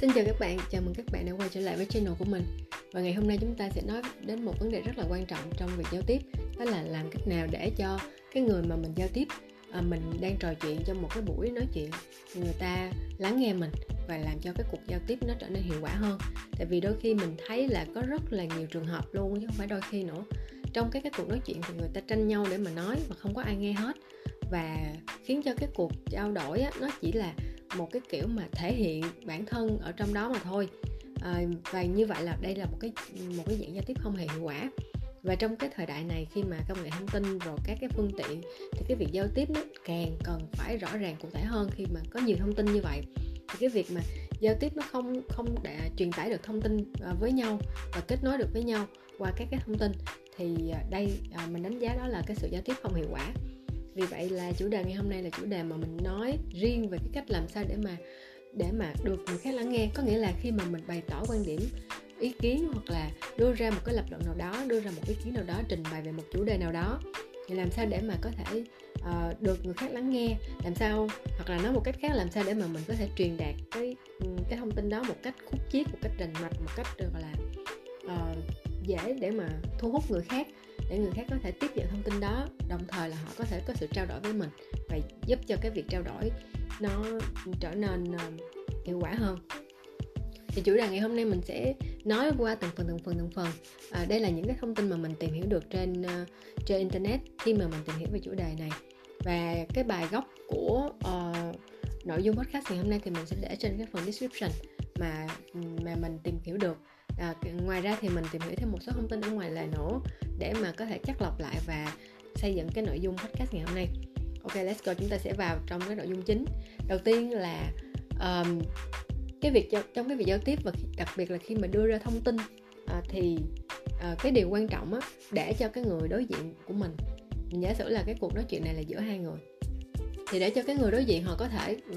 Xin chào các bạn, chào mừng các bạn đã quay trở lại với channel của mình. Và ngày hôm nay chúng ta sẽ nói đến một vấn đề rất là quan trọng trong việc giao tiếp Đó là làm cách nào để cho cái người mà mình giao tiếp à, Mình đang trò chuyện trong một cái buổi nói chuyện Thì người ta lắng nghe mình và làm cho cái cuộc giao tiếp nó trở nên hiệu quả hơn. Tại vì đôi khi mình thấy là có rất là nhiều trường hợp luôn chứ không phải đôi khi nữa. Trong các cái cuộc nói chuyện thì người ta tranh nhau để mà nói mà không có ai nghe hết. Và khiến cho cái cuộc trao đổi á, nó chỉ là một cái kiểu mà thể hiện bản thân ở trong đó mà thôi. À, và như vậy là đây là một cái một cái dạng giao tiếp không hề hiệu quả. Và trong cái thời đại này khi mà công nghệ thông tin rồi các cái phương tiện thì cái việc giao tiếp nó càng cần phải rõ ràng cụ thể hơn khi mà có nhiều thông tin như vậy. Thì cái việc mà giao tiếp nó không không để truyền tải được thông tin ờ, với nhau và kết nối được với nhau qua các cái thông tin thì ờ, đây mình đánh giá đó là cái sự giao tiếp không hiệu quả vì vậy là chủ đề ngày hôm nay là chủ đề mà mình nói riêng về cái cách làm sao để mà để mà được người khác lắng nghe. Có nghĩa là khi mà mình bày tỏ quan điểm ý kiến hoặc là đưa ra một cái lập luận nào đó đưa ra một ý kiến nào đó trình bày về một chủ đề nào đó thì làm sao để mà có thể uh, được người khác lắng nghe? Làm sao? Hoặc là nói một cách khác làm sao để mà mình có thể truyền đạt cái ừ, cái thông tin đó một cách khúc chiết một cách rành mạch một cách gọi là uh, dễ để mà thu hút người khác? Để người khác có thể tiếp nhận thông tin đó đồng thời là họ có thể có sự trao đổi với mình và giúp cho cái việc trao đổi nó trở nên ờ, hiệu quả hơn. Thì chủ đề ngày hôm nay mình sẽ nói qua từng phần từng phần từng phần. À, đây là những cái thông tin mà mình tìm hiểu được trên uh, trên internet khi mà mình tìm hiểu về chủ đề này. Và cái bài gốc của uh, nội dung podcast ngày hôm nay thì mình sẽ để trên cái phần description mà mà mình tìm hiểu được à, ngoài ra thì mình tìm hiểu thêm một số thông tin ở ngoài lề nữa để mà có thể chắc lọc lại và xây dựng cái nội dung podcast ngày hôm nay. Ok let's go. Chúng ta sẽ vào trong cái nội dung chính. Đầu tiên là um, cái việc trong cái việc giao tiếp và đặc biệt là khi mà đưa ra thông tin à, thì à, cái điều quan trọng á để cho cái người đối diện của mình giả sử là cái cuộc nói chuyện này là giữa hai người thì để cho cái người đối diện họ có thể uh,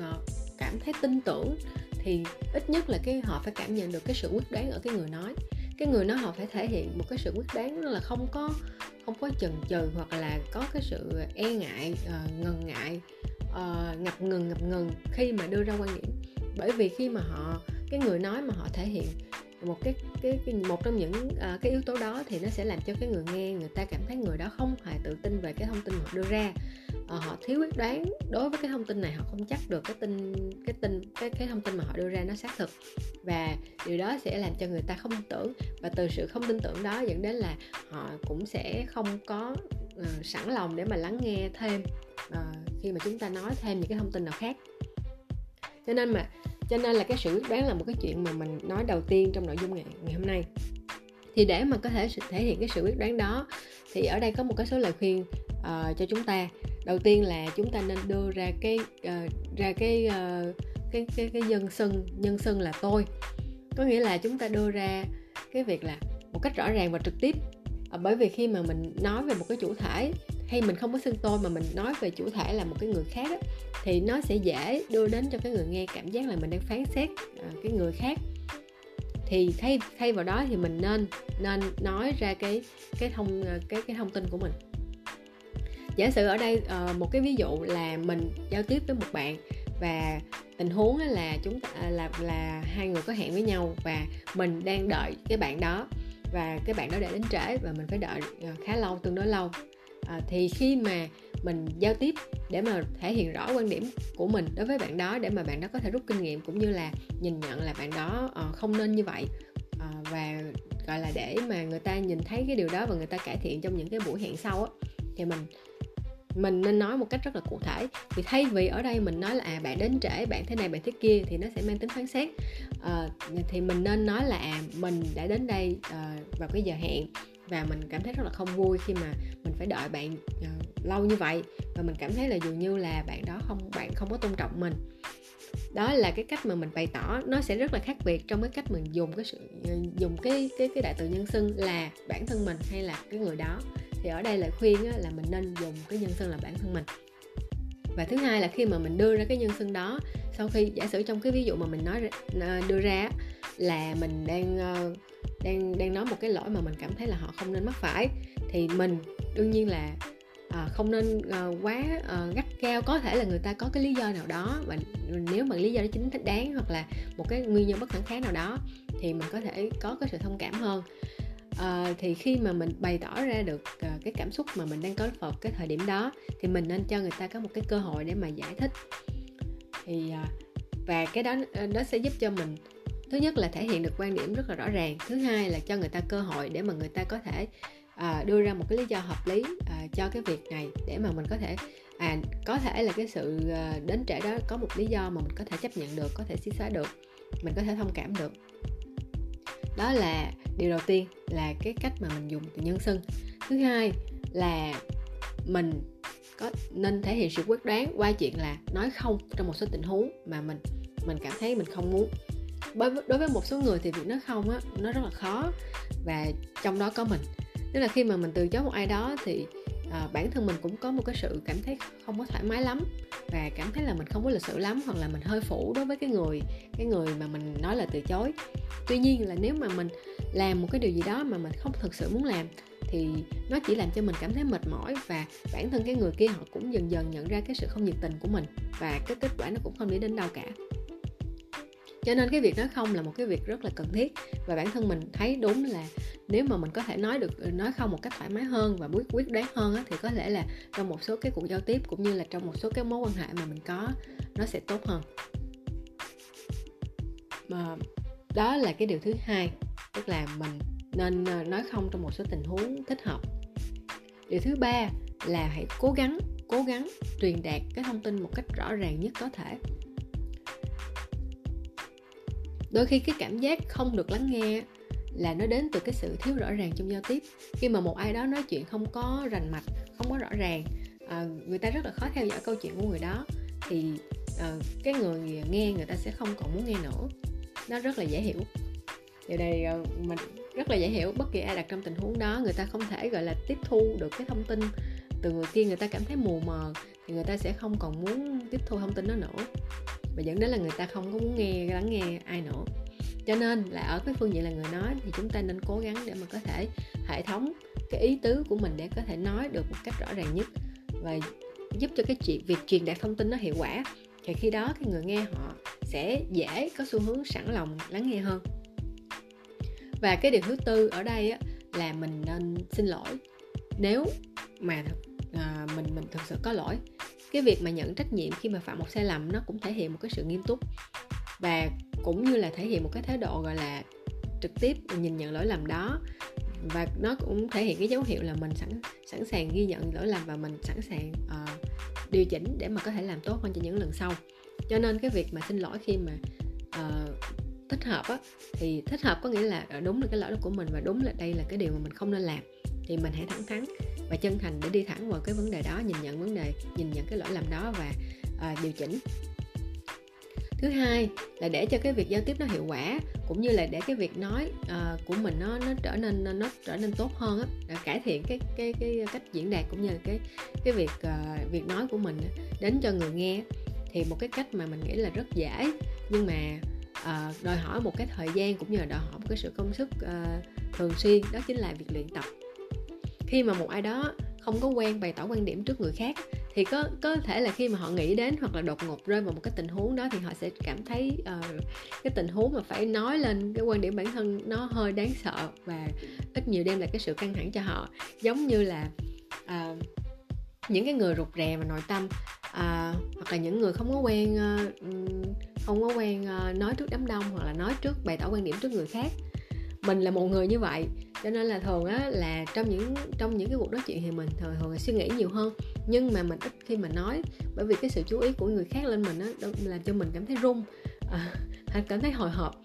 cảm thấy tin tưởng thì ít nhất là cái họ phải cảm nhận được cái sự quyết đoán ở cái người nói. Cái người nói họ phải thể hiện một cái sự quyết đoán là không có không có chần chừ hoặc là có cái sự e ngại uh, ngần ngại uh, ngập ngừng ngập ngừng khi mà đưa ra quan điểm. Bởi vì khi mà họ cái người nói mà họ thể hiện một cái cái, cái một trong những uh, cái yếu tố đó thì nó sẽ làm cho cái người nghe người ta cảm thấy người đó không hề tự tin về cái thông tin mà họ đưa ra. Uh, họ thiếu quyết đoán đối với cái thông tin này họ không chắc được cái tin cái tin cái cái thông tin mà họ đưa ra nó xác thực. Và điều đó sẽ làm cho người ta không tin tưởng. Và từ sự không tin tưởng đó dẫn đến là họ cũng sẽ không có uh, sẵn lòng để mà lắng nghe thêm uh, khi mà chúng ta nói thêm những cái thông tin nào khác. Cho nên mà cho nên là cái sự quyết đoán là một cái chuyện mà mình nói đầu tiên trong nội dung ngày, ngày hôm nay. Thì để mà có thể thể hiện cái sự quyết đoán đó thì ở đây có một cái số lời khuyên uh, cho chúng ta. Đầu tiên là chúng ta nên đưa ra cái uh, ra cái uh, cái cái cái nhân xưng nhân xưng là tôi. Có nghĩa là chúng ta đưa ra cái việc là một cách rõ ràng và trực tiếp. Bởi vì khi mà mình nói về một cái chủ thể hay mình không có xưng tôi mà mình nói về chủ thể là một cái người khác á, thì nó sẽ dễ đưa đến cho cái người nghe cảm giác là mình đang phán xét à, cái người khác. Thì thay thay vào đó thì mình nên nên nói ra cái cái thông à, cái cái thông tin của mình. Giả sử ở đây ờ, một cái ví dụ là mình giao tiếp với một bạn và tình huống là chúng ta à, là là hai người có hẹn với nhau và mình đang đợi cái bạn đó và cái bạn đó đã đến trễ và mình phải đợi ờ, khá lâu tương đối lâu à, thì khi mà mình giao tiếp để mà thể hiện rõ quan điểm của mình đối với bạn đó để mà bạn đó có thể rút kinh nghiệm cũng như là nhìn nhận là bạn đó uh, không nên như vậy. Uh, và gọi là để mà người ta nhìn thấy cái điều đó và người ta cải thiện trong những cái buổi hẹn sau á thì mình mình nên nói một cách rất là cụ thể. Thì thay vì ở đây mình nói là à bạn đến trễ bạn thế này bạn thế kia thì nó sẽ mang tính phán xét. À, thì mình nên nói là à mình đã đến đây uh, vào cái giờ hẹn và mình cảm thấy rất là không vui khi mà mình phải đợi bạn uh, lâu như vậy. Và mình cảm thấy là dường như là bạn đó không bạn không có tôn trọng mình. Đó là cái cách mà mình bày tỏ. Nó sẽ rất là khác biệt trong cái cách mình dùng cái sự ờ, dùng cái cái cái đại từ nhân xưng là bản thân mình hay là cái người đó. Thì ở đây lời khuyên là mình nên dùng cái nhân xưng là bản thân mình. Và thứ hai là khi mà mình đưa ra cái nhân xưng đó sau khi giả sử trong cái ví dụ mà mình nói đưa ra là mình đang ờ, đang đang nói một cái lỗi mà mình cảm thấy là họ không nên mắc phải. Thì mình đương nhiên là à, không nên à, quá à, gắt cao có thể là người ta có cái lý do nào đó và nếu mà lý do đó chính thích đáng hoặc là một cái nguyên nhân bất khả kháng nào đó thì mình có thể có cái sự thông cảm hơn. À, thì khi mà mình bày tỏ ra được à, cái cảm xúc mà mình đang có vào cái thời điểm đó thì mình nên cho người ta có một cái cơ hội để mà giải thích. Thì à, và cái đó à, nó sẽ giúp cho mình thứ nhất là thể hiện được quan điểm rất là rõ ràng. Thứ hai là cho người ta cơ hội để mà người ta có thể à, đưa ra một cái lý do hợp lý à, cho cái việc này để mà mình có thể à có thể là cái sự à, đến trễ đó có một lý do mà mình có thể chấp nhận được có thể xí xóa được mình có thể thông cảm được. Đó là điều đầu tiên là cái cách mà mình dùng từ nhân xưng. Thứ hai là mình có nên thể hiện sự quyết đoán qua chuyện là nói không trong một số tình huống mà mình mình cảm thấy mình không muốn đối với một số người thì việc nói không á nó rất là khó. Và trong đó có mình. Tức là khi mà mình từ chối một ai đó thì à, bản thân mình cũng có một cái sự cảm thấy không có thoải mái lắm. Và cảm thấy là mình không có lịch sự lắm hoặc là mình hơi phủ đối với cái người cái người mà mình nói là từ chối. Tuy nhiên là nếu mà mình làm một cái điều gì đó mà mình không thực sự muốn làm thì nó chỉ làm cho mình cảm thấy mệt mỏi và bản thân cái người kia họ cũng dần dần nhận ra cái sự không nhiệt tình của mình. Và cái kết quả nó cũng không đi đến đâu cả cho nên cái việc nói không là một cái việc rất là cần thiết. Và bản thân mình thấy đúng là nếu mà mình có thể nói được nói không một cách thoải mái hơn và quyết quyết đoán hơn á, thì có lẽ là trong một số cái cuộc giao tiếp cũng như là trong một số cái mối quan hệ mà mình có nó sẽ tốt hơn. Mà đó là cái điều thứ hai tức là mình nên ờ, nói không trong một số tình huống thích hợp. Điều thứ ba là hãy cố gắng cố gắng truyền đạt cái thông tin một cách rõ ràng nhất có thể đôi khi cái cảm giác không được lắng nghe là nó đến từ cái sự thiếu rõ ràng trong giao tiếp. Khi mà một ai đó nói chuyện không có rành mạch không có rõ ràng à, người ta rất là khó theo dõi câu chuyện của người đó thì à, cái người nghe người ta sẽ không còn muốn nghe nữa. Nó rất là dễ hiểu. Điều này à, mình rất là dễ hiểu. Bất kỳ ai đặt trong tình huống đó người ta không thể gọi là tiếp thu được cái thông tin từ người kia. Người ta cảm thấy mù mờ thì người ta sẽ không còn muốn tiếp thu thông tin đó nữa và dẫn đến là người ta không có muốn nghe lắng nghe ai nữa. Cho nên là ở cái phương diện là người nói thì chúng ta nên cố gắng để mà có thể hệ thống cái ý tứ của mình để có thể nói được một cách rõ ràng nhất và giúp cho cái chuyện việc truyền đạt thông tin nó hiệu quả. Thì khi đó cái người nghe họ sẽ dễ có xu hướng sẵn lòng lắng nghe hơn. Và cái điều thứ tư ở đây á, là mình nên xin lỗi. Nếu mà à, mình mình thực sự có lỗi cái việc mà nhận trách nhiệm khi mà phạm một sai lầm nó cũng thể hiện một cái sự nghiêm túc và cũng như là thể hiện một cái thái độ gọi là trực tiếp nhìn nhận lỗi lầm đó. Và nó cũng thể hiện cái dấu hiệu là mình sẵn sẵn sàng ghi nhận lỗi lầm và mình sẵn sàng uh, điều chỉnh để mà có thể làm tốt hơn cho những lần sau. Cho nên cái việc mà xin lỗi khi mà uh, thích hợp á thì thích hợp có nghĩa là ờ, đúng là cái lỗi của mình và đúng là đây là cái điều mà mình không nên làm thì mình hãy thẳng thắn và chân thành để đi thẳng vào cái vấn đề đó nhìn nhận vấn đề nhìn nhận cái lỗi lầm đó và à, điều chỉnh. Thứ hai là để cho cái việc giao tiếp nó hiệu quả cũng như là để cái việc nói uh, của mình nó nó trở nên nó trở nên tốt hơn á cải thiện cái cái cái cách diễn đạt cũng như là cái cái việc uh, việc nói của mình đến cho người nghe. Thì một cái cách mà mình nghĩ là rất dễ nhưng mà uh, đòi hỏi một cái thời gian cũng như là đòi hỏi một cái sự công sức uh, thường xuyên đó chính là việc luyện tập khi mà một ai đó không có quen bày tỏ quan điểm trước người khác thì có có thể là khi mà họ nghĩ đến hoặc là đột ngột rơi vào một cái tình huống đó thì họ sẽ cảm thấy uh, cái tình huống mà phải nói lên cái quan điểm bản thân nó hơi đáng sợ và ít nhiều đem lại cái sự căng thẳng cho họ. Giống như là uh, những cái người rụt rè và nội tâm uh, hoặc là những người không có quen uh, không có quen uh, nói trước đám đông hoặc là nói trước bày tỏ quan điểm trước người khác mình là một người như vậy. Cho nên là thường á là trong những trong những cái cuộc nói chuyện thì mình thường thường suy nghĩ nhiều hơn. Nhưng mà mình ít khi mà nói bởi vì cái sự chú ý của người khác lên mình á làm cho mình cảm thấy run à, cảm thấy hồi hộp.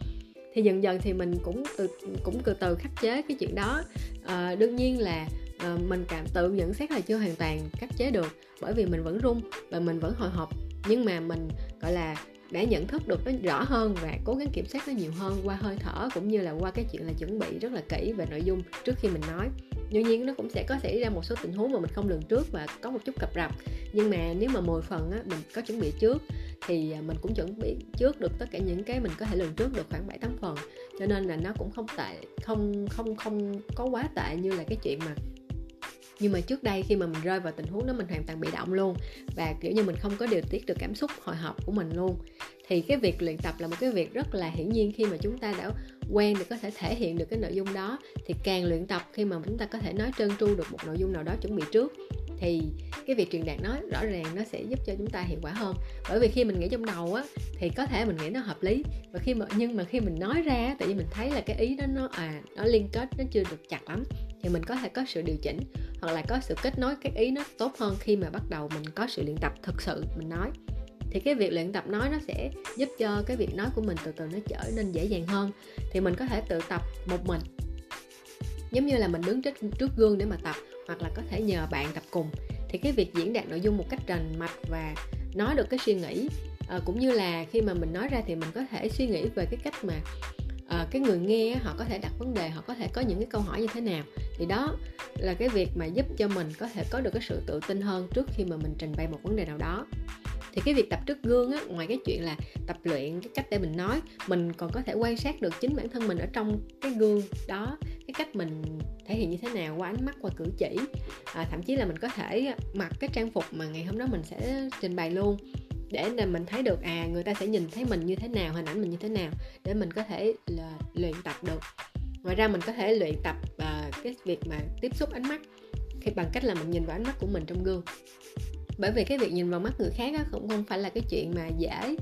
Thì dần dần thì mình cũng từ cũng từ từ khắc chế cái chuyện đó. À, đương nhiên là à, mình cảm tự nhận xét là chưa hoàn toàn khắc chế được bởi vì mình vẫn run và mình vẫn hồi hộp. Nhưng mà mình gọi là đã nhận thức được nó rõ hơn và cố gắng kiểm soát nó nhiều hơn qua hơi thở cũng như là qua cái chuyện là chuẩn bị rất là kỹ về nội dung trước khi mình nói. Tuy nhiên nó cũng sẽ có xảy ra một số tình huống mà mình không lường trước và có một chút cập rập. Nhưng mà nếu mà 10 phần á, mình có chuẩn bị trước thì à, mình cũng chuẩn bị trước được tất cả những cái mình có thể lường trước được khoảng 7 8 phần. Cho nên là nó cũng không tệ không không không có quá tệ như là cái chuyện mà nhưng mà trước đây khi mà mình rơi vào tình huống đó, mình hoàn toàn bị động luôn. Và, kiểu như, mình không có điều tiết được cảm xúc hồi hộp của mình luôn. Thì cái việc luyện tập là một cái việc rất là hiển nhiên khi mà chúng ta đã quen để có thể thể hiện được cái nội dung đó. Thì càng luyện tập khi mà chúng ta có thể nói trơn tru được một nội dung nào đó chuẩn bị trước thì cái việc truyền đạt nói rõ ràng nó sẽ giúp cho chúng ta hiệu quả hơn. Bởi vì khi mình nghĩ trong đầu á thì có thể mình nghĩ nó hợp lý. Và khi mà nhưng mà khi mình nói ra tự nhiên mình thấy là cái ý đó nó à nó liên kết nó chưa được chặt lắm thì mình có thể có sự điều chỉnh hoặc là có sự kết nối các ý nó tốt hơn khi mà bắt đầu mình có sự luyện tập thực sự mình nói. Thì cái việc luyện tập nói nó sẽ giúp cho cái việc nói của mình từ từ nó trở nên dễ dàng hơn. Thì mình có thể tự tập một mình. Giống như là mình đứng trước, trước gương để mà tập hoặc là có thể nhờ bạn tập cùng. Thì cái việc diễn đạt nội dung một cách rành mạch và nói được cái suy nghĩ à, cũng như là khi mà mình nói ra thì mình có thể suy nghĩ về cái cách mà à, cái người nghe họ có thể đặt vấn đề họ có thể có những cái câu hỏi như thế nào. Thì đó là cái việc mà giúp cho mình có thể có được cái sự tự tin hơn trước khi mà mình trình bày một vấn đề nào đó thì cái việc tập trước gương á ngoài cái chuyện là tập luyện cái cách để mình nói mình còn có thể quan sát được chính bản thân mình ở trong cái gương đó cái cách mình thể hiện như thế nào qua ánh mắt qua cử chỉ. À, thậm chí là mình có thể mặc cái trang phục mà ngày hôm đó mình sẽ trình bày luôn để là mình thấy được à người ta sẽ nhìn thấy mình như thế nào hình ảnh mình như thế nào để mình có thể là luyện tập được. Ngoài ra mình có thể luyện tập uh, cái việc mà tiếp xúc ánh mắt khi bằng cách là mình nhìn vào ánh mắt của mình trong gương bởi vì cái việc nhìn vào mắt người khác á, cũng không phải là cái chuyện mà dễ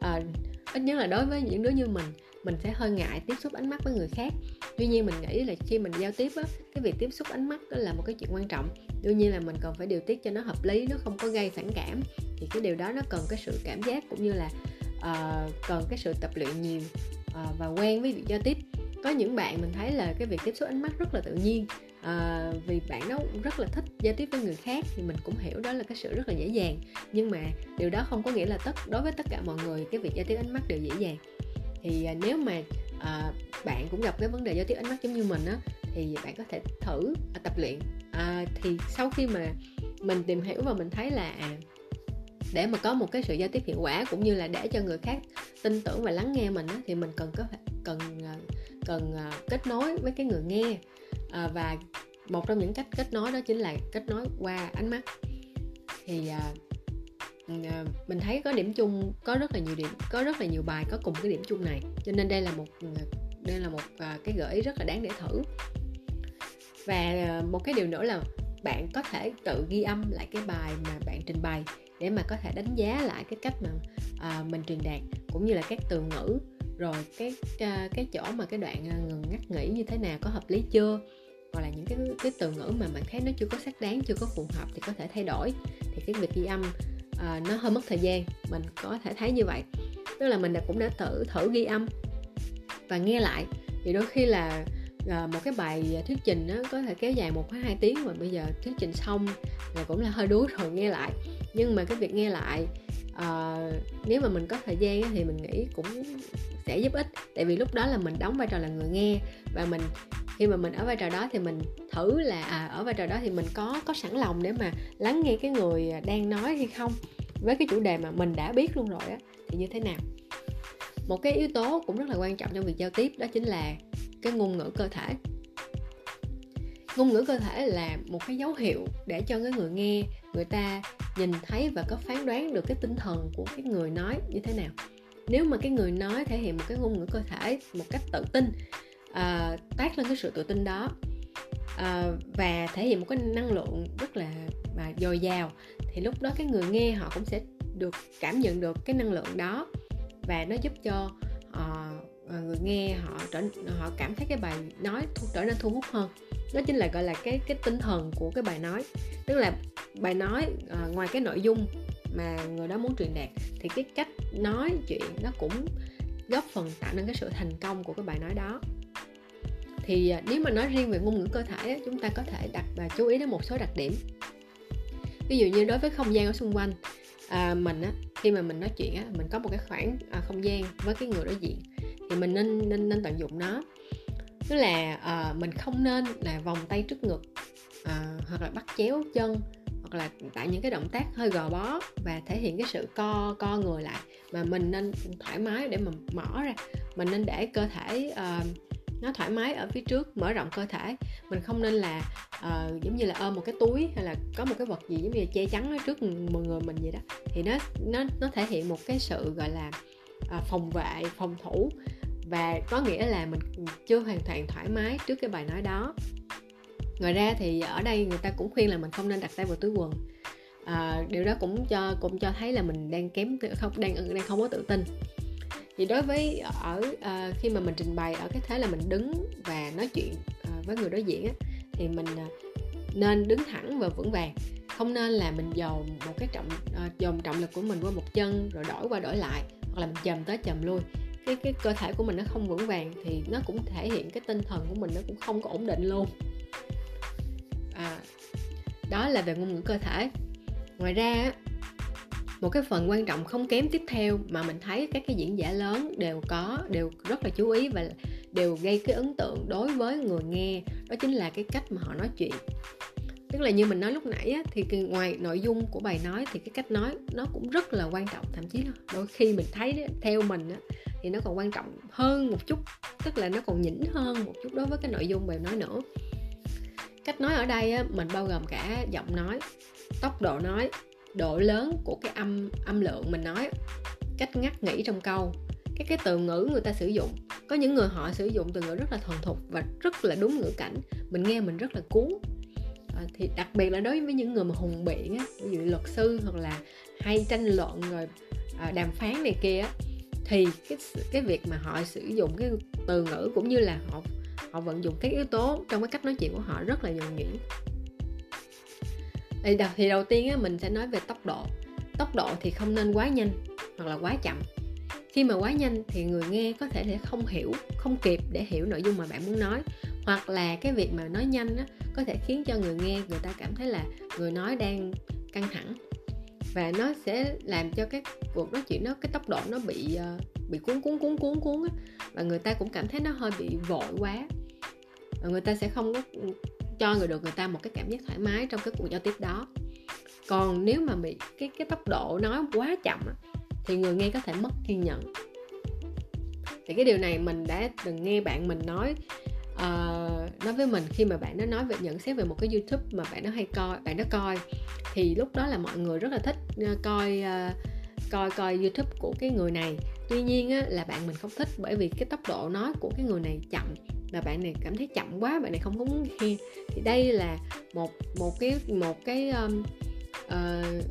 à, ít nhất là đối với những đứa như mình. Mình sẽ hơi ngại tiếp xúc ánh mắt với người khác. Tuy nhiên mình nghĩ là khi mình giao tiếp á cái việc tiếp xúc ánh mắt đó là một cái chuyện quan trọng. Đương nhiên là mình cần phải điều tiết cho nó hợp lý nó không có gây phản cảm. Thì cái điều đó nó cần cái sự cảm giác cũng như là uh, cần cái sự tập luyện nhiều uh, và quen với việc giao tiếp. Có những bạn mình thấy là cái việc tiếp xúc ánh mắt rất là tự nhiên à, vì bạn đó rất là thích giao tiếp với người khác thì mình cũng hiểu đó là cái sự rất là dễ dàng. Nhưng mà điều đó không có nghĩa là tất đối với tất cả mọi người cái việc giao tiếp ánh mắt đều dễ dàng. Thì à, nếu mà à, bạn cũng gặp cái vấn đề giao tiếp ánh mắt giống như mình á thì bạn có thể thử à, tập luyện. À, thì sau khi mà mình tìm hiểu và mình thấy là à, để mà có một cái sự giao tiếp hiệu quả cũng như là để cho người khác tin tưởng và lắng nghe mình á, thì mình cần có cần à, cần à, kết nối với cái người nghe à, và một trong những cách kết nối đó chính là kết nối qua ánh mắt. Thì à, à, mình thấy có điểm chung có rất là nhiều điểm có rất là nhiều bài có cùng cái điểm chung này. Cho nên đây là một ừ, đây là một à, cái gợi ý rất là đáng để thử. Và à, một cái điều nữa là bạn có thể tự ghi âm lại cái bài mà bạn trình bày để mà có thể đánh giá lại cái cách mà à, mình truyền đạt cũng như là các từ ngữ. Rồi cái cái chỗ mà cái đoạn ngừng ngắt nghỉ như thế nào có hợp lý chưa? Hoặc là những cái cái từ ngữ mà bạn thấy nó chưa có xác đáng chưa có phù hợp thì có thể thay đổi. Thì cái việc ghi âm uh, nó hơi mất thời gian. Mình có thể thấy như vậy. Tức là mình đã cũng đã thử thử ghi âm và nghe lại. Thì đôi khi là uh, một cái bài thuyết trình nó có thể kéo dài một hai tiếng mà bây giờ thuyết trình xong là cũng là hơi đuối rồi nghe lại. Nhưng mà cái việc nghe lại uh, nếu mà mình có thời gian thì mình nghĩ cũng sẽ giúp ích. Tại vì lúc đó là mình đóng vai trò là người nghe và mình khi mà mình ở vai trò đó thì mình thử là à, ở vai trò đó thì mình có có sẵn lòng để mà lắng nghe cái người đang nói hay không. Với cái chủ đề mà mình đã biết luôn rồi á thì như thế nào? Một cái yếu tố cũng rất là quan trọng trong việc giao tiếp đó chính là cái ngôn ngữ cơ thể ngôn ngữ cơ thể là một cái dấu hiệu để cho cái người nghe người ta nhìn thấy và có phán đoán được cái tinh thần của cái người nói như thế nào. Nếu mà cái người nói thể hiện một cái ngôn ngữ cơ thể một cách tự tin à, uh, tác lên cái sự tự tin đó uh, và thể hiện một cái năng lượng rất là và dồi dào thì lúc đó cái người nghe họ cũng sẽ được cảm nhận được cái năng lượng đó và nó giúp cho uh, người nghe họ trở họ cảm thấy cái bài nói trở nên thu hút hơn đó chính là gọi là cái cái tinh thần của cái bài nói. Tức là bài nói à, ngoài cái nội dung mà người đó muốn truyền đạt thì cái cách nói chuyện nó cũng góp phần tạo nên cái sự thành công của cái bài nói đó. Thì ờ, nếu mà nói riêng về ngôn ngữ cơ thể chúng ta có thể đặt và chú ý đến một số đặc điểm. Ví dụ như đối với không gian ở xung quanh à, mình á khi mà mình nói chuyện á mình có một cái khoảng à, không gian với cái người đối diện thì mình nên nên nên tận dụng nó tức là uh, mình không nên là vòng tay trước ngực uh, hoặc là bắt chéo chân hoặc là tại những cái động tác hơi gò bó và thể hiện cái sự co co người lại. Mà mình nên thoải mái để mà mở ra. Mình nên để cơ thể uh, nó thoải mái ở phía trước mở rộng cơ thể. Mình không nên là uh, giống như là ôm một cái túi hay là có một cái vật gì giống như là che chắn ở trước mọi người mình vậy đó. Thì nó nó nó thể hiện một cái sự gọi là uh, phòng vệ phòng thủ và có nghĩa là mình chưa hoàn toàn thoải mái trước cái bài nói đó. Ngoài ra thì ở đây người ta cũng khuyên là mình không nên đặt tay vào túi quần. À, điều đó cũng cho cũng cho thấy là mình đang kém không đang đang không có tự tin. Thì đối với ở uh, khi mà mình trình bày ở cái thế là mình đứng và nói chuyện uh, với người đối diện á, thì mình uh, nên đứng thẳng và vững vàng. Không nên là mình dồn một cái trọng uh, dồn trọng lực của mình qua một chân rồi đổi qua đổi lại hoặc là mình chầm tới chầm lui cái cái cơ thể của mình nó không vững vàng thì nó cũng thể hiện cái tinh thần của mình nó cũng không có ổn định luôn. À, đó là về ngôn ngữ cơ thể. Ngoài ra một cái phần quan trọng không kém tiếp theo mà mình thấy các cái diễn giả lớn đều có đều rất là chú ý và đều gây cái ấn tượng đối với người nghe đó chính là cái cách mà họ nói chuyện tức là như mình nói lúc nãy á, thì ngoài nội dung của bài nói thì cái cách nói nó cũng rất là quan trọng thậm chí là đôi khi mình thấy theo mình á, thì nó còn quan trọng hơn một chút tức là nó còn nhỉnh hơn một chút đối với cái nội dung bài nói nữa. Cách nói ở đây á, mình bao gồm cả giọng nói tốc độ nói độ lớn của cái âm âm lượng mình nói cách ngắt nghĩ trong câu các cái từ ngữ người ta sử dụng. Có những người họ sử dụng từ ngữ rất là thuần thục và rất là đúng ngữ cảnh mình nghe mình rất là cuốn à, thì đặc biệt là đối với những người mà hùng biện á ví dụ luật sư hoặc là hay tranh luận rồi à, đàm phán này kia á thì cái cái việc mà họ sử dụng cái từ ngữ cũng như là họ họ vận dụng các yếu tố trong cái cách nói chuyện của họ rất là nhuần nhuyễn. Thì đầu, thì đầu tiên á, mình sẽ nói về tốc độ. Tốc độ thì không nên quá nhanh hoặc là quá chậm. Khi mà quá nhanh thì người nghe có thể sẽ không hiểu không kịp để hiểu nội dung mà bạn muốn nói hoặc là cái việc mà nói nhanh á, có thể khiến cho người nghe người ta cảm thấy là người nói đang căng thẳng. Và nó sẽ làm cho cái cuộc nói chuyện nó cái tốc độ nó bị ờ, bị cuốn cuốn cuốn cuốn cuốn á. Và người ta cũng cảm thấy nó hơi bị vội quá. Và người ta sẽ không có cho người được người ta một cái cảm giác thoải mái trong cái cuộc giao tiếp đó. Còn nếu mà bị cái cái tốc độ nói quá chậm á, thì người nghe có thể mất kiên nhẫn. Thì cái điều này mình đã từng nghe bạn mình nói Ờ, uh, nói với mình khi mà bạn nó nói về nhận xét về một cái youtube mà bạn nó hay coi bạn nó coi thì lúc đó là mọi người rất là thích uh, coi uh, coi coi youtube của cái người này. Tuy nhiên á, là bạn mình không thích bởi vì cái tốc độ nói của cái người này chậm và bạn này cảm thấy chậm quá bạn này không có muốn nghe. Thì đây là một một cái một cái um, uh,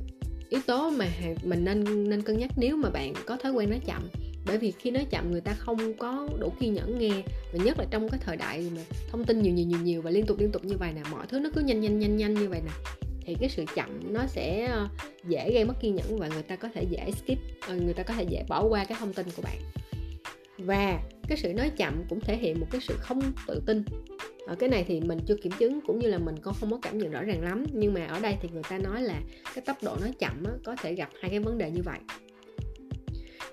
yếu tố mà mình nên nên cân nhắc nếu mà bạn có thói quen nói chậm bởi vì khi nói chậm người ta không có đủ kiên nhẫn nghe và nhất là trong cái thời đại mà thông tin nhiều nhiều nhiều nhiều và liên tục liên tục như vậy nè mọi thứ nó cứ nhanh nhanh nhanh nhanh như vậy nè thì cái sự chậm nó sẽ ờ, dễ gây mất kiên nhẫn và người ta có thể dễ skip ờ, người ta có thể dễ bỏ qua cái thông tin của bạn. Và cái sự nói chậm cũng thể hiện một cái sự không tự tin. Ở cái này thì mình chưa kiểm chứng cũng như là mình còn không có cảm nhận rõ ràng lắm nhưng mà ở đây thì người ta nói là cái tốc độ nói chậm á, có thể gặp hai cái vấn đề như vậy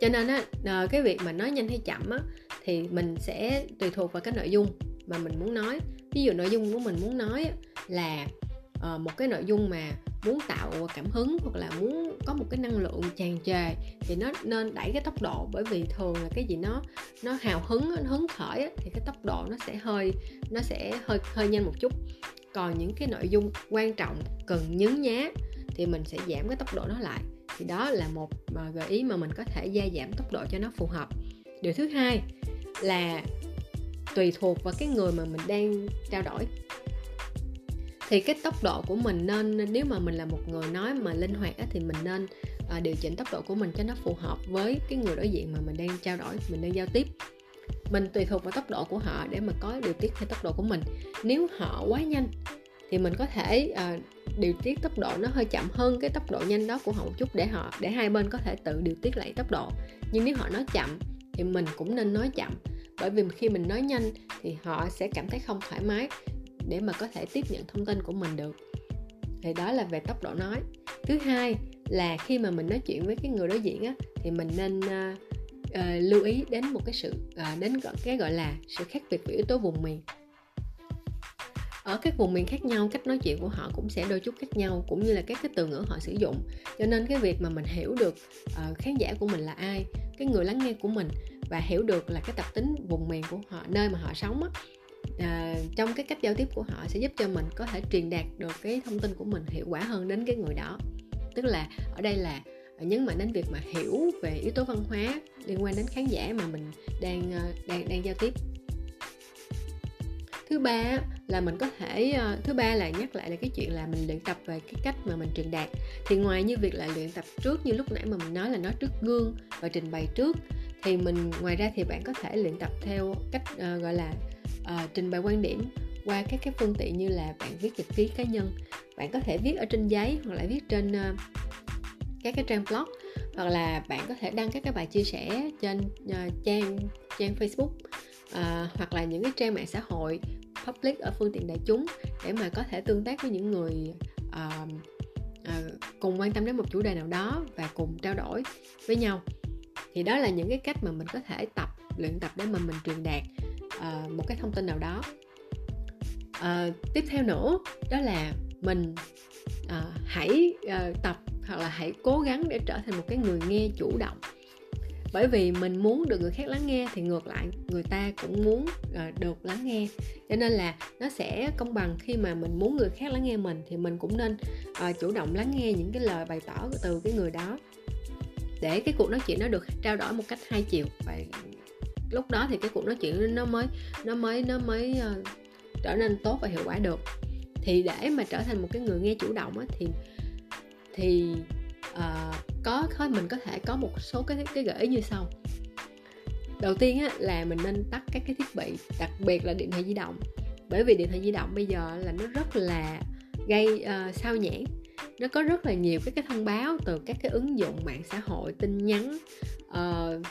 cho nên á ờ, cái việc mà nói nhanh hay chậm á, thì mình sẽ tùy thuộc vào cái nội dung mà mình muốn nói. Ví dụ nội dung của mình muốn nói là ờ, một cái nội dung mà muốn tạo cảm hứng hoặc là muốn có một cái năng lượng tràn trề thì nó nên đẩy cái tốc độ. Bởi vì thường là cái gì nó nó hào hứng nó hứng khởi thì cái tốc độ nó sẽ hơi, nó sẽ hơi hơi nhanh một chút. Còn những cái nội dung quan trọng cần nhấn nhá thì mình sẽ giảm cái tốc độ nó lại thì đó là một ờ, gợi ý mà mình có thể gia giảm tốc độ cho nó phù hợp. Điều thứ hai là tùy thuộc vào cái người mà mình đang trao đổi. Thì cái tốc độ của mình nên nếu mà mình là một người nói mà linh hoạt á, thì mình nên uh, điều chỉnh tốc độ của mình cho nó phù hợp với cái người đối diện mà mình đang trao đổi mình đang giao tiếp. Mình tùy thuộc vào tốc độ của họ để mà có điều tiết theo tốc độ của mình. Nếu họ quá nhanh thì mình có thể uh, điều tiết tốc độ nó hơi chậm hơn cái tốc độ nhanh đó của họ một chút để họ để hai bên có thể tự điều tiết lại tốc độ. Nhưng nếu họ nói chậm thì mình cũng nên nói chậm. Bởi vì khi mình nói nhanh thì họ sẽ cảm thấy không thoải mái để mà có thể tiếp nhận thông tin của mình được. Thì đó là về tốc độ nói. Thứ hai là khi mà mình nói chuyện với cái người đối diện á thì mình nên uh, uh, lưu ý đến một cái sự uh, đến cái gọi là sự khác biệt về yếu tố vùng miền ở các vùng miền khác nhau cách nói chuyện của họ cũng sẽ đôi chút khác nhau cũng như là các cái từ ngữ họ sử dụng. Cho nên cái việc mà mình hiểu được uh, khán giả của mình là ai cái người lắng nghe của mình và hiểu được là cái tập tính vùng miền của họ nơi mà họ sống á, à, trong cái cách giao tiếp của họ sẽ giúp cho mình có thể truyền đạt được cái thông tin của mình hiệu quả hơn đến cái người đó. Tức là ở đây là nhấn mạnh đến việc mà hiểu về yếu tố văn hóa liên quan đến khán giả mà mình đang ờ, đang đang giao tiếp thứ ba là mình có thể ờ, thứ ba là nhắc lại là cái chuyện là mình luyện tập về cái cách mà mình truyền đạt. Thì ngoài như việc là luyện tập trước như lúc nãy mà mình nói là nói trước gương và trình bày trước thì mình ngoài ra thì bạn có thể luyện tập theo cách uh, gọi là uh, trình bày quan điểm qua các cái phương tiện như là bạn viết nhật ký cá nhân. Bạn có thể viết ở trên giấy hoặc là viết trên uh, các cái trang blog hoặc là bạn có thể đăng các cái bài chia sẻ trên uh, trang trang Facebook uh, hoặc là những cái trang mạng xã hội public ở phương tiện đại chúng để mà có thể tương tác với những người uh, uh, cùng quan tâm đến một chủ đề nào đó và cùng trao đổi với nhau. Thì đó là những cái cách mà mình có thể tập luyện tập để mà mình truyền đạt uh, một cái thông tin nào đó. Uh, tiếp theo nữa đó là mình uh, hãy uh, tập hoặc là hãy cố gắng để trở thành một cái người nghe chủ động bởi vì mình muốn được người khác lắng nghe thì ngược lại người ta cũng muốn uh, được lắng nghe. Cho nên là nó sẽ công bằng khi mà mình muốn người khác lắng nghe mình thì mình cũng nên uh, chủ động lắng nghe những cái lời bày tỏ từ cái người đó. Để cái cuộc nói chuyện nó được trao đổi một cách hai chiều. Và lúc đó thì cái cuộc nói chuyện nó mới nó mới nó mới uh, trở nên tốt và hiệu quả được. Thì để mà trở thành một cái người nghe chủ động á, thì thì uh, có thôi mình có thể có một số cái cái gợi ý như sau. Đầu tiên á, là mình nên tắt các cái thiết bị đặc biệt là điện thoại di động. Bởi vì điện thoại di động bây giờ là nó rất là gây uh, sao nhãn nó có rất là nhiều các cái thông báo từ các cái ứng dụng mạng xã hội tin nhắn uh,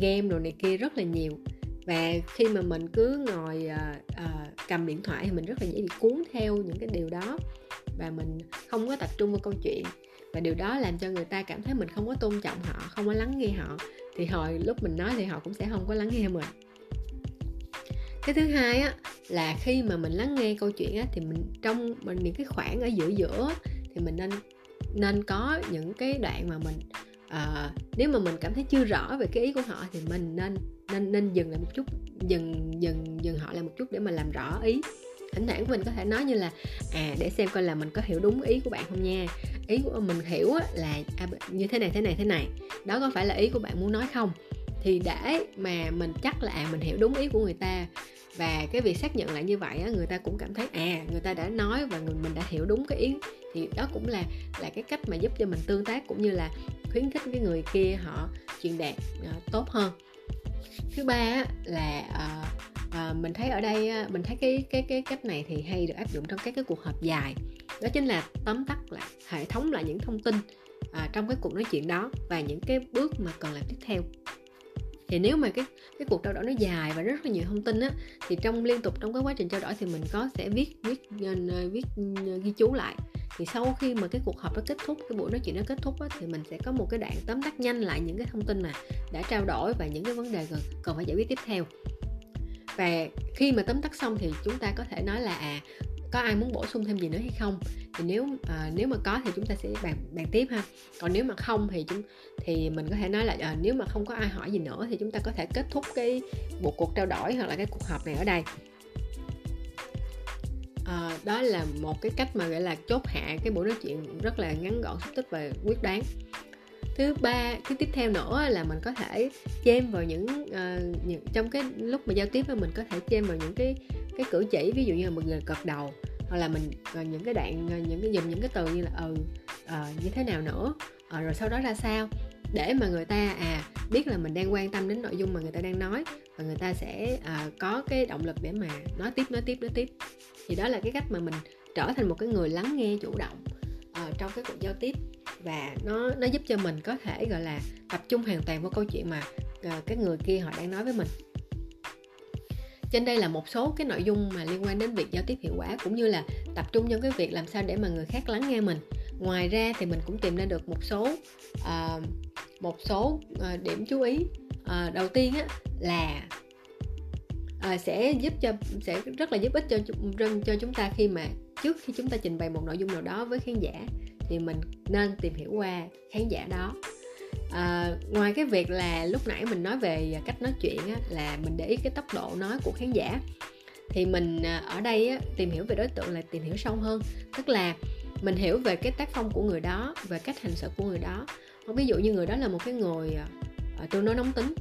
game đồ này kia rất là nhiều. Và khi mà mình cứ ngồi uh, uh, cầm điện thoại thì mình rất là dễ bị cuốn theo những cái điều đó. Và mình không có tập trung vào câu chuyện và điều đó làm cho người ta cảm thấy mình không có tôn trọng họ không có lắng nghe họ. Thì hồi lúc mình nói thì họ cũng sẽ không có lắng nghe mình. Cái thứ hai á là khi mà mình lắng nghe câu chuyện á thì mình trong mình những cái khoảng ở giữa giữa thì mình nên nên có những cái đoạn mà mình uh, nếu mà mình cảm thấy chưa rõ về cái ý của họ thì mình nên nên nên dừng lại một chút dừng dừng dừng họ lại một chút để mà làm rõ ý thỉnh thoảng mình có thể nói như là à để xem coi là mình có hiểu đúng ý của bạn không nha. Ý của mình hiểu là à, như thế này thế này thế này. Đó có phải là ý của bạn muốn nói không? Thì để mà mình chắc là à mình hiểu đúng ý của người ta và cái việc xác nhận lại như vậy á, người ta cũng cảm thấy à người ta đã nói và người mình đã hiểu đúng cái ý. Thì đó cũng là là cái cách mà giúp cho mình tương tác cũng như là khuyến khích cái người kia họ truyền đạt uh, tốt hơn. Thứ ba là uh, à, mình thấy ở đây mình thấy cái cái cái cách này thì hay được áp dụng trong các cái cuộc họp dài. Đó chính là tóm tắt lại hệ thống lại những thông tin à, trong cái cuộc nói chuyện đó và những cái bước mà cần làm tiếp theo. Thì nếu mà cái cái cuộc trao đổi nó dài và rất là nhiều thông tin á thì trong liên tục trong cái quá trình trao đổi thì mình có sẽ viết viết ờ, viết ờ, ghi chú lại. Thì sau khi mà cái cuộc họp nó kết thúc cái buổi nói chuyện nó kết thúc á, thì mình sẽ có một cái đoạn tóm tắt nhanh lại những cái thông tin mà đã trao đổi và những cái vấn đề cần phải giải quyết tiếp theo và khi mà tóm tắt xong thì chúng ta có thể nói là à có ai muốn bổ sung thêm gì nữa hay không? Thì nếu à, nếu mà có thì chúng ta sẽ bàn bàn tiếp ha. Còn nếu mà không thì chúng thì mình có thể nói là à, nếu mà không có ai hỏi gì nữa thì chúng ta có thể kết thúc cái một cuộc trao đổi hoặc là cái cuộc họp này ở đây. À, đó là một cái cách mà gọi là chốt hạ cái buổi nói chuyện rất là ngắn gọn xúc tích và quyết đoán thứ ba cái tiếp theo nữa là mình có thể chêm vào những, uh, những trong cái lúc mà giao tiếp mình có thể chêm vào những cái cái cử chỉ ví dụ như là một người ờ, cật đầu hoặc là mình ờ, những cái đoạn những cái dùng những cái từ như là ừ uh, như thế nào nữa uh, rồi sau đó ra sao để mà người ta à biết là mình đang quan tâm đến nội dung mà người ta đang nói và người ta sẽ uh, có cái động lực để mà nói tiếp nói tiếp nói tiếp. Thì đó là cái cách mà mình trở thành một cái người lắng nghe chủ động uh, trong cái cuộc giao tiếp và nó nó giúp cho mình có thể gọi là tập trung hoàn toàn vào câu chuyện mà uh, cái người kia họ đang nói với mình. Trên đây là một số cái nội dung mà liên quan đến việc giao tiếp hiệu quả cũng như là tập trung trong cái việc làm sao để mà người khác lắng nghe mình. Ngoài ra thì mình cũng tìm ra được một số uh, một số uh, điểm chú ý. Uh, đầu tiên á, là uh, sẽ giúp cho sẽ rất là giúp ích cho cho chúng ta khi mà trước khi chúng ta trình bày một nội dung nào đó với khán giả thì mình nên tìm hiểu qua khán giả đó. À, ngoài cái việc là lúc nãy mình nói về cách nói chuyện á, là mình để ý cái tốc độ nói của khán giả thì mình à, ở đây á, tìm hiểu về đối tượng là tìm hiểu sâu hơn. Tức là mình hiểu về cái tác phong của người đó về cách hành xử của người đó. Ví dụ như người đó là một cái người à, à, tương đối nóng tính.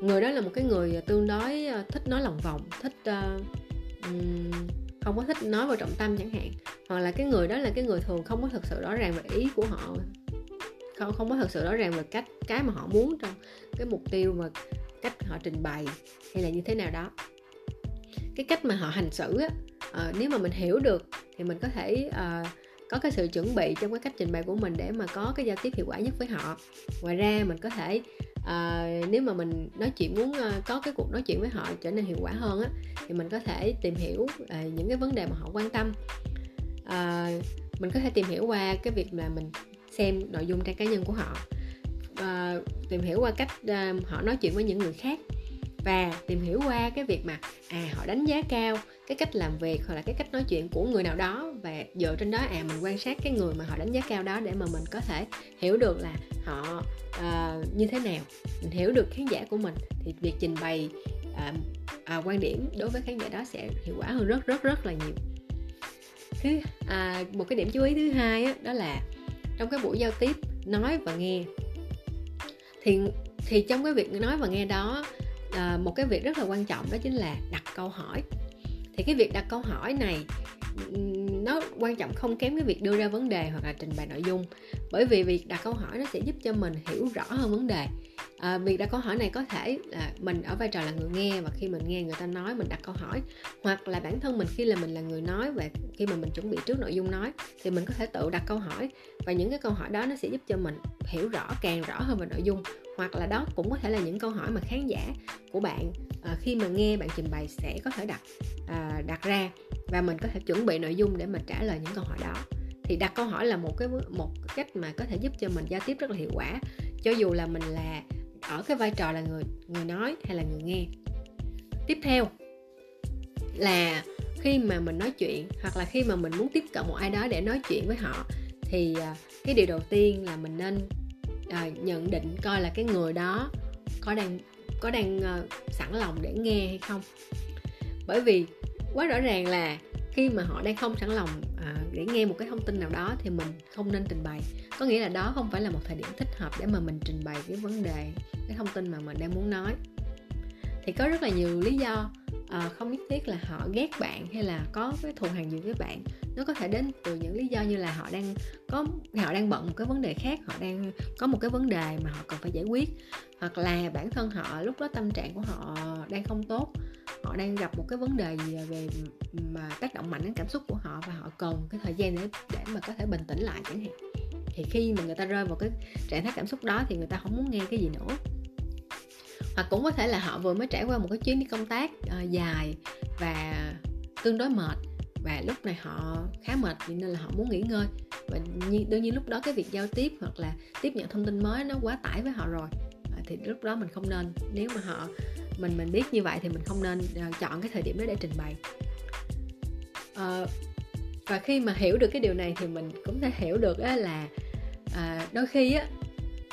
Người đó là một cái người tương đối thích nói lòng vòng thích uh, um, không có thích nói vào trọng tâm chẳng hạn. Hoặc là cái người đó là cái người thường không có thực sự rõ ràng về ý của họ. Không không có thực sự rõ ràng về cách cái mà họ muốn trong cái mục tiêu mà cách họ trình bày hay là như thế nào đó. Cái cách mà họ hành xử á à, nếu mà mình hiểu được thì mình có thể à, có cái sự chuẩn bị trong cái cách trình bày của mình để mà có cái giao tiếp hiệu quả nhất với họ. Ngoài ra mình có thể à, nếu mà mình nói chuyện muốn ờ, có cái cuộc nói chuyện với họ trở nên hiệu quả hơn á thì mình có thể tìm hiểu à, những cái vấn đề mà họ quan tâm. À, mình có thể tìm hiểu qua cái việc là mình xem nội dung trang cá nhân của họ à, tìm hiểu qua cách à, họ nói chuyện với những người khác và tìm hiểu qua cái việc mà à họ đánh giá cao cái cách làm việc hoặc là cái cách nói chuyện của người nào đó và dựa trên đó à mình quan sát cái người mà họ đánh giá cao đó để mà mình có thể hiểu được là họ uh, như thế nào mình hiểu được khán giả của mình. Thì việc trình bày uh, uh, quan điểm đối với khán giả đó sẽ hiệu quả hơn rất rất rất là nhiều. Thứ uh, một cái điểm chú ý thứ hai á, đó là trong cái buổi giao tiếp nói và nghe. Thì thì trong cái việc nói và nghe đó à, một cái việc rất là quan trọng đó chính là đặt câu hỏi. Thì cái việc đặt câu hỏi này nó quan trọng không kém cái việc đưa ra vấn đề hoặc là trình bày nội dung. Bởi vì việc đặt câu hỏi nó sẽ giúp cho mình hiểu rõ hơn vấn đề à, việc đặt câu hỏi này có thể là mình ở vai trò là người nghe và khi mình nghe người ta nói mình đặt câu hỏi hoặc là bản thân mình khi là mình là người nói và khi mà mình chuẩn bị trước nội dung nói thì mình có thể tự đặt câu hỏi và những cái câu hỏi đó nó sẽ giúp cho mình hiểu rõ càng rõ hơn về nội dung. Hoặc là đó cũng có thể là những câu hỏi mà khán giả của bạn à, khi mà nghe bạn trình bày sẽ có thể đặt à, đặt ra và mình có thể chuẩn bị nội dung để mình trả lời những câu hỏi đó. Thì đặt câu hỏi là một cái một cách mà có thể giúp cho mình giao tiếp rất là hiệu quả cho dù là mình là ở cái vai trò là người người nói hay là người nghe. Tiếp theo là khi mà mình nói chuyện hoặc là khi mà mình muốn tiếp cận một ai đó để nói chuyện với họ thì à, cái điều đầu tiên là mình nên à, nhận định coi là cái người đó có đang có đang uh, sẵn lòng để nghe hay không. Bởi vì quá rõ ràng là khi mà họ đang không sẵn lòng à, để nghe một cái thông tin nào đó thì mình không nên trình bày. Có nghĩa là đó không phải là một thời điểm thích hợp để mà mình trình bày cái vấn đề cái thông tin mà mình đang muốn nói. Thì có rất là nhiều lý do à, không nhất thiết là họ ghét bạn hay là có cái thù hằn gì với bạn. Nó có thể đến từ những lý do như là họ đang có họ đang bận một cái vấn đề khác họ đang có một cái vấn đề mà họ cần phải giải quyết hoặc là bản thân họ lúc đó tâm trạng của họ đang không tốt họ đang gặp một cái vấn đề gì về mà tác động mạnh đến cảm xúc của họ và họ cần cái thời gian để để mà có thể bình tĩnh lại chẳng hạn. Thì khi mà người ta rơi vào cái trạng thái cảm xúc đó thì người ta không muốn nghe cái gì nữa. Hoặc cũng có thể là họ vừa mới trải qua một cái chuyến đi công tác uh, dài và tương đối mệt và lúc này họ khá mệt vì nên là họ muốn nghỉ ngơi. Và đương nhiên lúc đó cái việc giao tiếp hoặc là tiếp nhận thông tin mới nó quá tải với họ rồi thì lúc đó mình không nên. Nếu mà họ mình mình biết như vậy thì mình không nên ờ, chọn cái thời điểm đó để trình bày. À, và khi mà hiểu được cái điều này thì mình cũng thể hiểu được là à, đôi khi á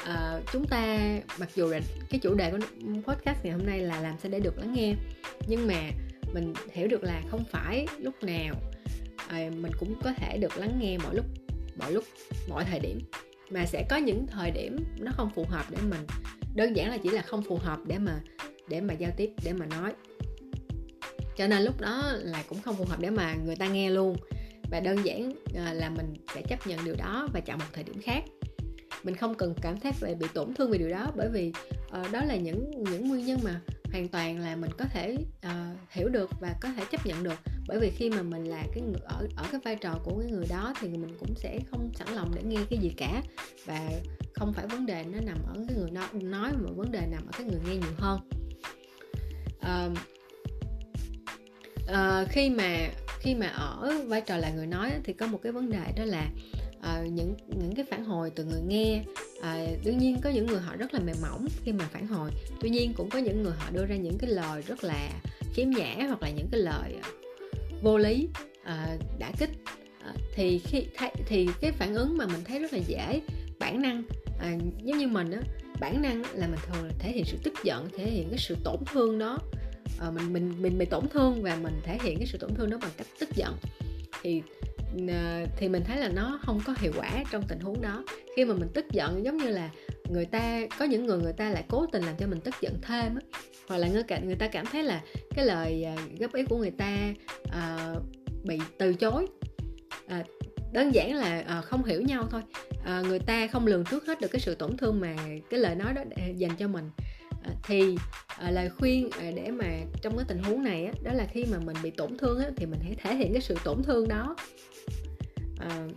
à, chúng ta mặc dù là cái chủ đề của podcast ngày hôm nay là làm sao để được lắng nghe nhưng mà mình hiểu được là không phải lúc nào à, mình cũng có thể được lắng nghe mọi lúc mọi lúc mọi thời điểm. Mà sẽ có những thời điểm nó không phù hợp để mình đơn giản là chỉ là không phù hợp để mà để mà giao tiếp để mà nói. Cho nên lúc đó là cũng không phù hợp để mà người ta nghe luôn. Và đơn giản ờ, là mình sẽ chấp nhận điều đó và chọn một thời điểm khác. Mình không cần cảm thấy về bị tổn thương vì điều đó bởi vì uh, đó là những những nguyên nhân mà hoàn toàn là mình có thể uh, hiểu được và có thể chấp nhận được bởi vì khi mà mình là cái người ở ở cái vai trò của cái người đó thì mình cũng sẽ không sẵn lòng để nghe cái gì cả. Và không phải vấn đề nó nằm ở cái người nói, nói mà vấn đề nằm ở cái người nghe nhiều hơn. À, à, khi mà khi mà ở vai trò là người nói thì có một cái vấn đề đó là à, những những cái phản hồi từ người nghe. À, đương nhiên có những người họ rất là mềm mỏng khi mà phản hồi. Tuy nhiên cũng có những người họ đưa ra những cái lời rất là khiếm nhã hoặc là những cái lời vô lý uh, đã kích. Uh, thì khi thì cái phản ứng mà mình thấy rất là dễ bản năng à, giống như mình á bản năng là mình thường là thể hiện sự tức giận thể hiện cái sự tổn thương đó. Uh, mình mình mình bị tổn thương và mình thể hiện cái sự tổn thương đó bằng cách tức giận. Thì uh, thì mình thấy là nó không có hiệu quả trong tình huống đó. Khi mà mình tức giận giống như là người ta có những người người ta lại cố tình làm cho mình tức giận thêm á. Hoặc là người, người ta cảm thấy là cái lời à, góp ý của người ta uh, bị từ chối. Uh, đơn giản là uh, không hiểu nhau thôi. Uh, người ta không lường trước hết được cái sự tổn thương mà cái lời nói đó dành cho mình. Uh, thì uh, lời khuyên uh, để mà trong cái tình huống này á, đó là khi mà mình bị tổn thương á, thì mình hãy thể hiện cái sự tổn thương đó. Uh,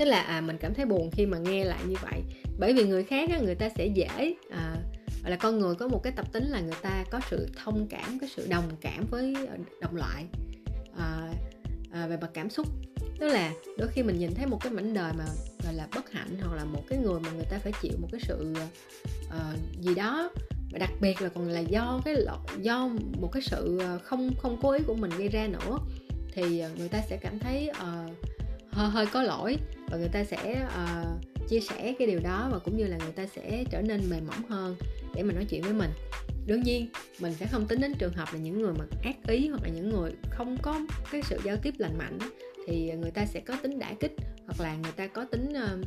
tức là à, mình cảm thấy buồn khi mà nghe lại như vậy. Bởi vì người khác á, người ta sẽ dễ à, là con người có một cái tập tính là người ta có sự thông cảm cái sự đồng cảm với ờ, đồng loại à, à, về mặt cảm xúc. Tức là đôi khi mình nhìn thấy một cái mảnh đời mà gọi là bất hạnh hoặc là một cái người mà người ta phải chịu một cái sự uh, gì đó và đặc biệt là còn là do cái do một cái sự không không cố ý của mình gây ra nữa thì người ta sẽ cảm thấy uh, hơi hơi có lỗi. Và người ta sẽ uh, chia sẻ cái điều đó và cũng như là người ta sẽ trở nên mềm mỏng hơn để mà nói chuyện với mình. Đương nhiên mình sẽ không tính đến trường hợp là những người mà ác ý hoặc là những người không có cái sự giao tiếp lành mạnh thì người ta sẽ có tính đả kích hoặc là người ta có tính uh,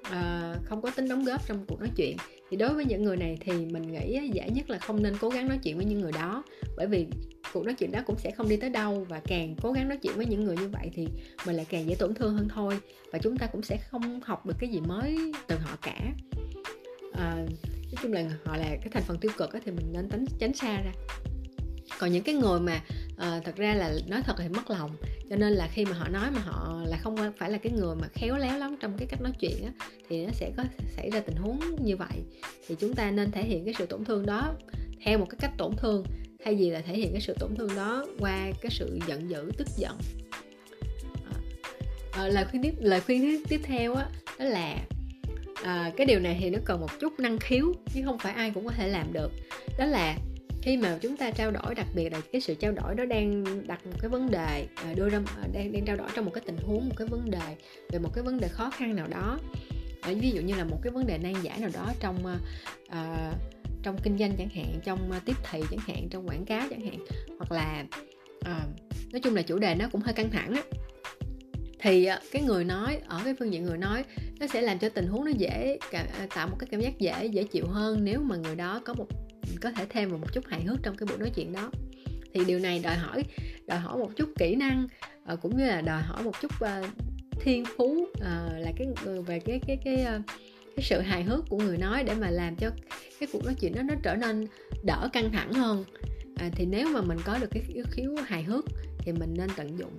uh, không có tính đóng góp trong cuộc nói chuyện. Thì đối với những người này thì mình nghĩ dễ nhất là không nên cố gắng nói chuyện với những người đó bởi vì cuộc nói chuyện đó cũng sẽ không đi tới đâu và càng cố gắng nói chuyện với những người như vậy thì mình lại càng dễ tổn thương hơn thôi. Và chúng ta cũng sẽ không học được cái gì mới từ họ cả. À, nói chung là họ là cái thành phần tiêu cực thì mình nên tránh tránh xa ra. Còn những cái người mà uh, thật ra là nói thật thì mất lòng cho nên là khi mà họ nói mà họ là không phải là cái người mà khéo léo lắm trong cái cách nói chuyện á, thì nó sẽ có xảy ra tình huống như vậy. Thì chúng ta nên thể hiện cái sự tổn thương đó theo một cái cách tổn thương thay vì là thể hiện cái sự tổn thương đó qua cái sự giận dữ tức giận. À, à lời khuyên tiếp lời khuyên tiếp theo á đó là à, cái điều này thì nó cần một chút năng khiếu chứ không phải ai cũng có thể làm được. Đó là khi mà chúng ta trao đổi đặc biệt là cái sự trao đổi đó đang đặt một cái vấn đề à, đưa ra à, đang đang trao đổi trong một cái tình huống một cái vấn đề về một cái vấn đề khó khăn nào đó. À, ví dụ như là một cái vấn đề nan giải nào đó trong uh, trong kinh doanh chẳng hạn trong ờ, tiếp thị chẳng hạn trong quảng cáo chẳng hạn hoặc là uh, nói chung là chủ đề nó cũng hơi căng thẳng á. Thì ờ, cái người nói ở cái phương diện người nói nó sẽ làm cho tình huống nó dễ tạo một cái cảm giác dễ dễ chịu hơn nếu mà người đó có một có thể thêm vào một chút hài hước trong cái buổi nói chuyện đó. Thì điều này đòi hỏi đòi hỏi một chút kỹ năng cũng như là đòi hỏi một chút thiên phú là cái ừ, về cái cái cái cái cái sự hài hước của người nói để mà làm cho cái cuộc nói chuyện đó nó trở nên đỡ căng thẳng hơn. À, thì nếu mà mình có được cái yếu khiếu hài hước thì mình nên tận dụng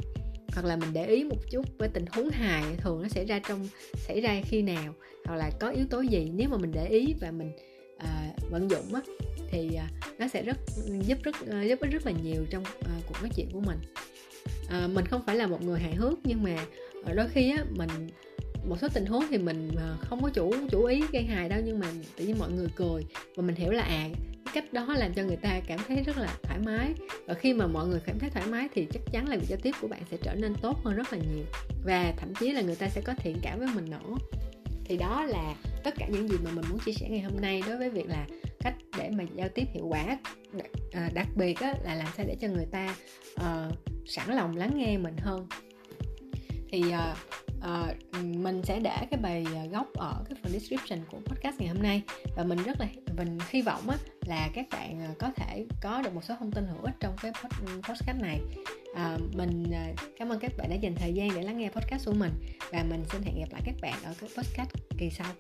hoặc là mình để ý một chút với tình huống hài thường nó xảy ra trong xảy ra khi nào hoặc là có yếu tố gì. Nếu mà mình để ý và mình à, vận dụng á thì à, nó sẽ rất giúp rất à, giúp ích rất là nhiều trong à, cuộc nói chuyện của mình. À, mình không phải là một người hài hước nhưng mà à, đôi khi á mình một số tình huống thì mình à, không có chủ chủ ý gây hài đâu nhưng mà tự nhiên mọi người cười và mình hiểu là à cái cách đó làm cho người ta cảm thấy rất là thoải mái. Và khi mà mọi người cảm thấy thoải mái thì chắc chắn là việc giao tiếp của bạn sẽ trở nên tốt hơn rất là nhiều và thậm chí là người ta sẽ có thiện cảm với mình nữa. Thì đó là tất cả những gì mà mình muốn chia sẻ ngày hôm nay đối với việc là cách để mà giao tiếp hiệu quả đặc à, biệt á, là làm sao để cho người ta uh, sẵn lòng lắng nghe mình hơn. Thì uh, uh, mình sẽ để cái bài ờ, gốc ở cái phần description của podcast ngày hôm nay. Và mình rất là mình hy vọng á, là các bạn ờ, có thể có được một số thông tin hữu ích trong cái ừ, podcast này. À, mình cảm ơn các bạn đã dành thời gian để lắng nghe podcast của mình. Và mình xin hẹn gặp lại các bạn ở cái podcast kỳ sau.